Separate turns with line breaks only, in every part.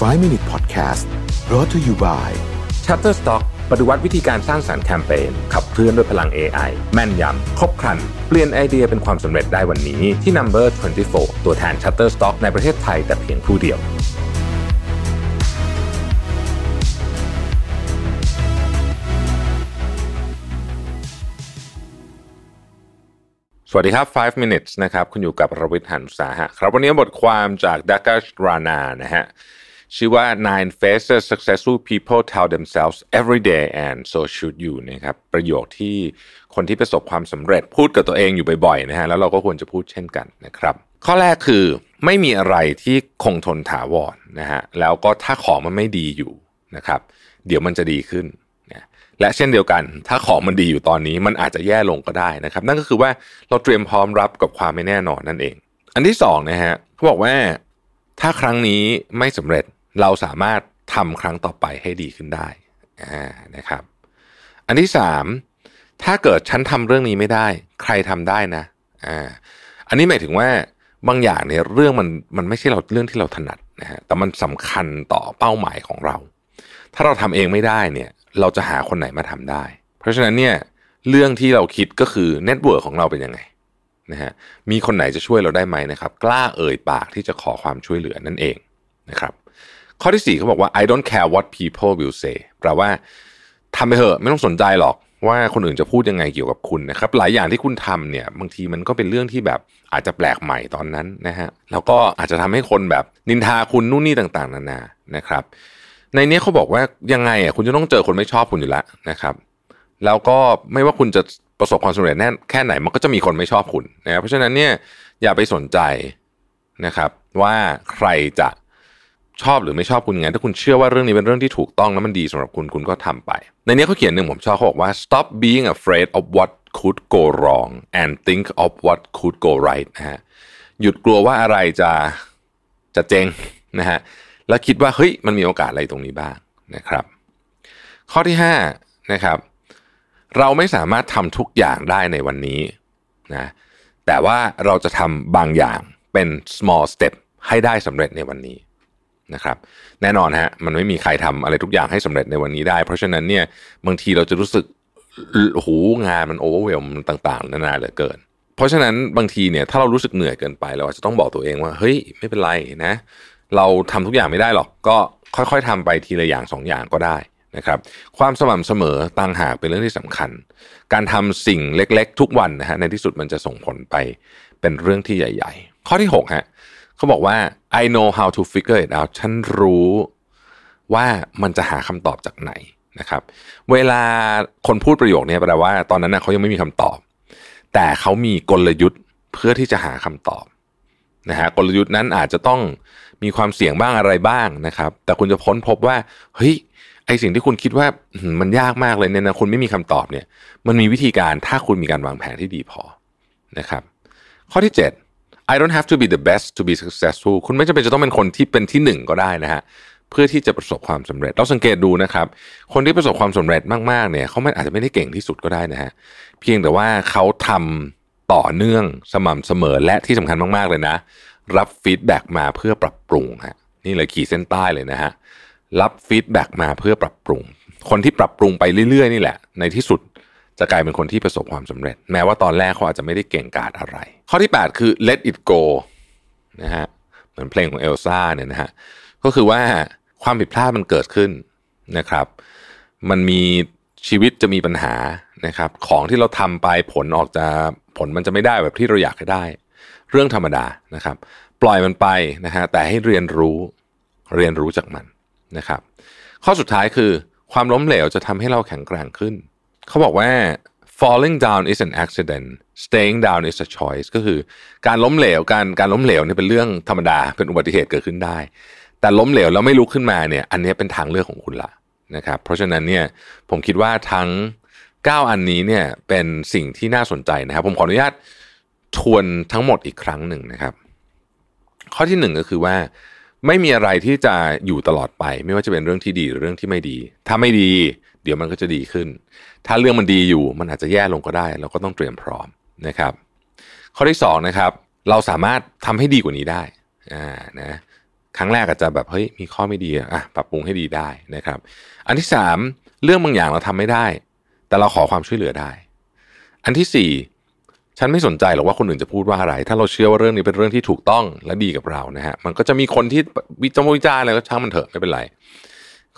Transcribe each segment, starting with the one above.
5 Minute Podcast brought to you by
Shutterstock ปฏิวัติวิธีการสร้างสารรค์แคมเปญขับเคลื่อนด้วยพลัง AI แม่นยำ ครบครัน เปลี่ยนไอเดียเป็นความสำเร็จได้วันนี้ที่ Number 24 ตัวแทน Shutterstock ในประเทศไทยแต่เพียงผู้เดียว สวัสดีครับ 5 minutes นะครับ คุณอยู่กับรวิทย์หันสาหะครับ วันนี้บทความจากดัก s ชรานานะฮะ ชื่อว่า nine faces successful people tell themselves every day and so should you นะครับประโยคที่คนที่ประสบความสำเร็จพูดกับตัวเองอยู่บ่อยๆนะฮะแล้วเราก็ควรจะพูดเช่นกันนะครับ ข้อแรกคือไม่มีอะไรที่คงทนถาวรนะฮะแล้วก็ถ้าของมันไม่ดีอยู่นะครับเดี๋ยวมันจะดีขึ้นนะและเช่นเดียวกัน ถ้าของมันดีอยู่ตอนนี้มันอาจจะแย่ลงก็ได้นะครับ นั่นก็คือว่าเราเตรียมพร้อมรับกับความไม่แน่นอนนั่นเอง อันที่สองนะฮะเขาบอกว่าถ้าครั้งนี้ไม่สำเร็จ เราสามารถทำครั้งต่อไปให้ดีขึ้นได้นะครับ อันที่สามถ้าเกิดฉันทำเรื่องนี้ไม่ได้ ใครทำได้นะอ่าอันนี้หมายถึงว่าบางอย่างเนี่ยเรื่องมันมันไม่ใช่เราเรื่องที่เราถนัดนะฮะแต่มันสำคัญต่อเป้าหมายของเรา ถ้าเราทำเองไม่ได้เนี่ยเราจะหาคนไหนมาทำได้ เพราะฉะนั้นเนี่ยเรื่องที่เราคิดก็คือเน็ตเวิร์กของเราเป็นยังไงนะฮะมีคนไหนจะช่วยเราได้ไหมนะครับ กล้าเอ่ยปากที่จะขอความช่วยเหลือนั่นเองนะครับ ข้อที่สี่เขาบอกว่า I don't care what people will say แปลว่าทำไปเถอะไม่ต้องสนใจหรอกว่าคนอื่นจะพูดยังไงเกี่ยวกับคุณนะครับ หลายอย่างที่คุณทำเนี่ย บางทีมันก็เป็นเรื่องที่แบบอาจจะแปลกใหม่ตอนนั้นนะฮะแล้วก็อาจจะทำให้คนแบบนินทาคุณนู่นนี่ต่างๆ นานานะครับ ในนี้เขาบอกว่ายังไงอะคุณจะต้องเจอคนไม่ชอบคุณอยู่แล้วนะครับ แล้วก็ไม่ว่าคุณจะประสบความสำเร็จแน่แค่ไหนมันก็จะมีคนไม่ชอบคุณนะเพราะฉะนั้นเนี่ยอย่าไปสนใจนะครับ ว่าใครจะ ชอบหรือไม่ชอบคุณไง ถ้าคุณเชื่อว่าเรื่องนี้เป็นเรื่องที่ถูกต้องแล้วมันดีสำหรับคุณคุณก็ทำไป ในนี้เขาเขียนหนึ่งผมชอบเขาบอกว่า stop being afraid of what could go wrong and think of what could go right นะฮะหยุดกลัวว่าอะไรจะจะเจงนะฮะแล้วคิดว่าเฮ้ยมันมีโอกาสอะไรตรงนี้บ้างนะครับ ข้อที่5นะครับ เราไม่สามารถทำทุกอย่างได้ในวันนี้นะแต่ว่าเราจะทำบางอย่างเป็น small step ให้ได้สำเร็จในวันนี้ นะครับ แน่นอนฮะมันไม่มีใครทำอะไรทุกอย่างให้สำเร็จในวันนี้ได้ เพราะฉะนั้นเนี่ยบางทีเราจะรู้สึกหูงานมันโอเวอร์เวลมต่างๆ นานาเหลือเกิน เพราะฉะนั้นบางทีเนี่ยถ้าเรารู้สึกเหนื่อยเกินไปเราอาจจะต้องบอกตัวเองว่าเฮ้ยไม่เป็นไรนะ เราทำทุกอย่างไม่ได้หรอกก็ค่อยๆทำไปทีละอย่างสองอย่างก็ได้นะครับความสม่ำเสมอต่างหากเป็นเรื่องที่สำคัญ การทำสิ่งเล็กๆ ทุกวันนะฮะในที่สุดมันจะส่งผลไปเป็นเรื่องที่ใหญ่ ๆ ข้อที่6ฮะ เขาบอกว่า I know how to figure it out ฉันรู้ว่ามันจะหาคำตอบจากไหนนะครับ เวลาคนพูดประโยคนี้แปลว่าตอนนั้นนะเขายังไม่มีคำตอบ แต่เขามีกลยุทธ์เพื่อที่จะหาคำตอบนะฮะกลยุทธ์นั้นอาจจะต้องมีความเสี่ยงบ้างอะไรบ้างนะครับ แต่คุณจะพ้นพบว่าเฮ้ยไอสิ่งที่คุณคิดว่ามันยากมากเลยเนี่ยนะคุณไม่มีคำตอบเนี่ย มันมีวิธีการถ้าคุณมีการวางแผนที่ดีพอนะครับ ข้อที่ 7 I don't have to be the best to be successful คุณไม่จำเป็นจะต้องเป็นคนที่เป็นที่หนึ่งก็ได้นะฮะเพื่อที่จะประสบความสำเร็จ เราสังเกตดูนะครับ คนที่ประสบความสำเร็จมากๆเนี่ยเขาไม่อาจจะไม่ได้เก่งที่สุดก็ได้นะฮะเพียงแต่ว่าเขาทำต่อเนื่องสม่ำเสมอและที่สำคัญมากๆเลยนะ รับ feedback มาเพื่อปรับปรุงฮะนี่เลยขีดเส้นใต้เลยนะฮะรับ feedback มาเพื่อปรับปรุง คนที่ปรับปรุงไปเรื่อยๆ นี่แหละ ในที่สุด จะกลายเป็นคนที่ประสบความสำเร็จ แม้ว่าตอนแรกเขาอาจจะไม่ได้เก่งกาจอะไร ข้อที่ 8 คือ let it go นะฮะเหมือนเพลงของเอลซ่าเนี่ยนะฮะก็คือว่าความผิดพลาดมันเกิดขึ้นนะครับ มันมีชีวิตจะมีปัญหานะครับ ของที่เราทำไปผลออกจะผลมันจะไม่ได้แบบที่เราอยากให้ได้ เรื่องธรรมดานะครับ ปล่อยมันไปนะฮะแต่ให้เรียนรู้เรียนรู้จากมันนะครับ ข้อสุดท้ายคือความล้มเหลวจะทำให้เราแข็งแกร่งขึ้น เขาบอกว่า falling down is an accident staying down is a choice ก็คือการล้มเหลวการการล้มเหลวเนี่ยเป็นเรื่องธรรมดาเป็นอุบัติเหตุเกิดขึ้นได้ แต่ล้มเหลวแล้วไม่ลุกขึ้นมาเนี่ย อันนี้เป็นทางเลือกของคุณละนะครับ เพราะฉะนั้นเนี่ยผมคิดว่าทั้ง 9 อันนี้เนี่ยเป็นสิ่งที่น่าสนใจนะครับ ผมขออนุญาตทวนทั้งหมดอีกครั้งหนึ่งนะครับ ข้อที่หนึ่งก็คือว่า ไม่มีอะไรที่จะอยู่ตลอดไป ไม่ว่าจะเป็นเรื่องที่ดีหรือเรื่องที่ไม่ดี ถ้าไม่ดี เดี๋ยวมันก็จะดีขึ้น ถ้าเรื่องมันดีอยู่มันอาจจะแย่ลงก็ได้ เราก็ต้องเตรียมพร้อมนะครับ ข้อที่2นะครับเราสามารถทำให้ดีกว่านี้ได้อ่านะครั้งแรกอาจจะแบบเฮ้ยมีข้อไม่ดีอะปรับปรุงให้ดีได้นะครับ อันที่สามเรื่องบางอย่างเราทำไม่ได้ แต่เราขอความช่วยเหลือได้ อันที่สี่ฉันไม่สนใจหรอกว่าคนอื่นจะพูดว่าอะไร ถ้าเราเชื่อว่าเรื่องนี้เป็นเรื่องที่ถูกต้องและดีกับเรานะฮะ มันก็จะมีคนที่วิจารณ์วิจารณ์อะไรก็ช่างมันเถอะไม่เป็นไร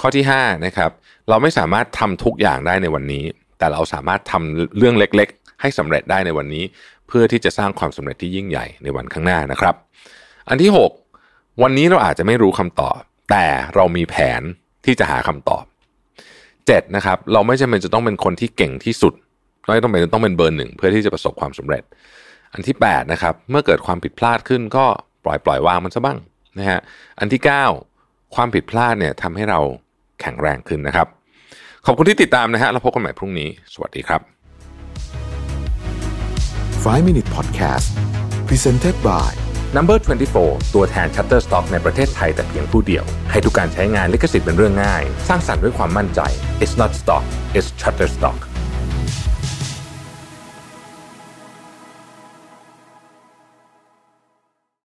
ข้อที่ห้านะครับเราไม่สามารถทำทุกอย่างได้ในวันนี้ แต่เราสามารถทำเรื่องเล็กๆ ให้สำเร็จได้ในวันนี้ เพื่อที่จะสร้างความสำเร็จที่ยิ่งใหญ่ในวันข้างหน้านะครับ อันที่ 6 วันนี้เราอาจจะไม่รู้คำตอบ แต่เรามีแผนที่จะหาคำตอบ 7. นะครับเราไม่จำเป็นจะต้องเป็นคนที่เก่งที่สุดไม่ต้องเป็นต้องเป็นเบอร์หนึ่งเพื่อที่จะประสบความสำเร็จ อันที่ 8 นะครับ เมื่อเกิดความผิดพลาดขึ้นก็ปล่อยปล่อยวางมันซะบ้างนะฮะอันที่ 9 ความผิดพลาดเนี่ยทำให้เรา แข็งแรงขึ้นนะครับ ขอบคุณที่ติดตามนะฮะเราพบกันใหม่พรุ่งนี้ สวัสดีครับ
5 Minute Podcast Presented by
Number 24 ตัวแทน Shutterstock ในประเทศไทยแต่เพียงผู้เดียว ให้ทุกการใช้งานลิขสิทธิ์เป็นเรื่องง่าย สร้างสรรค์ด้วยความมั่นใจ It's not stock it's Shutterstock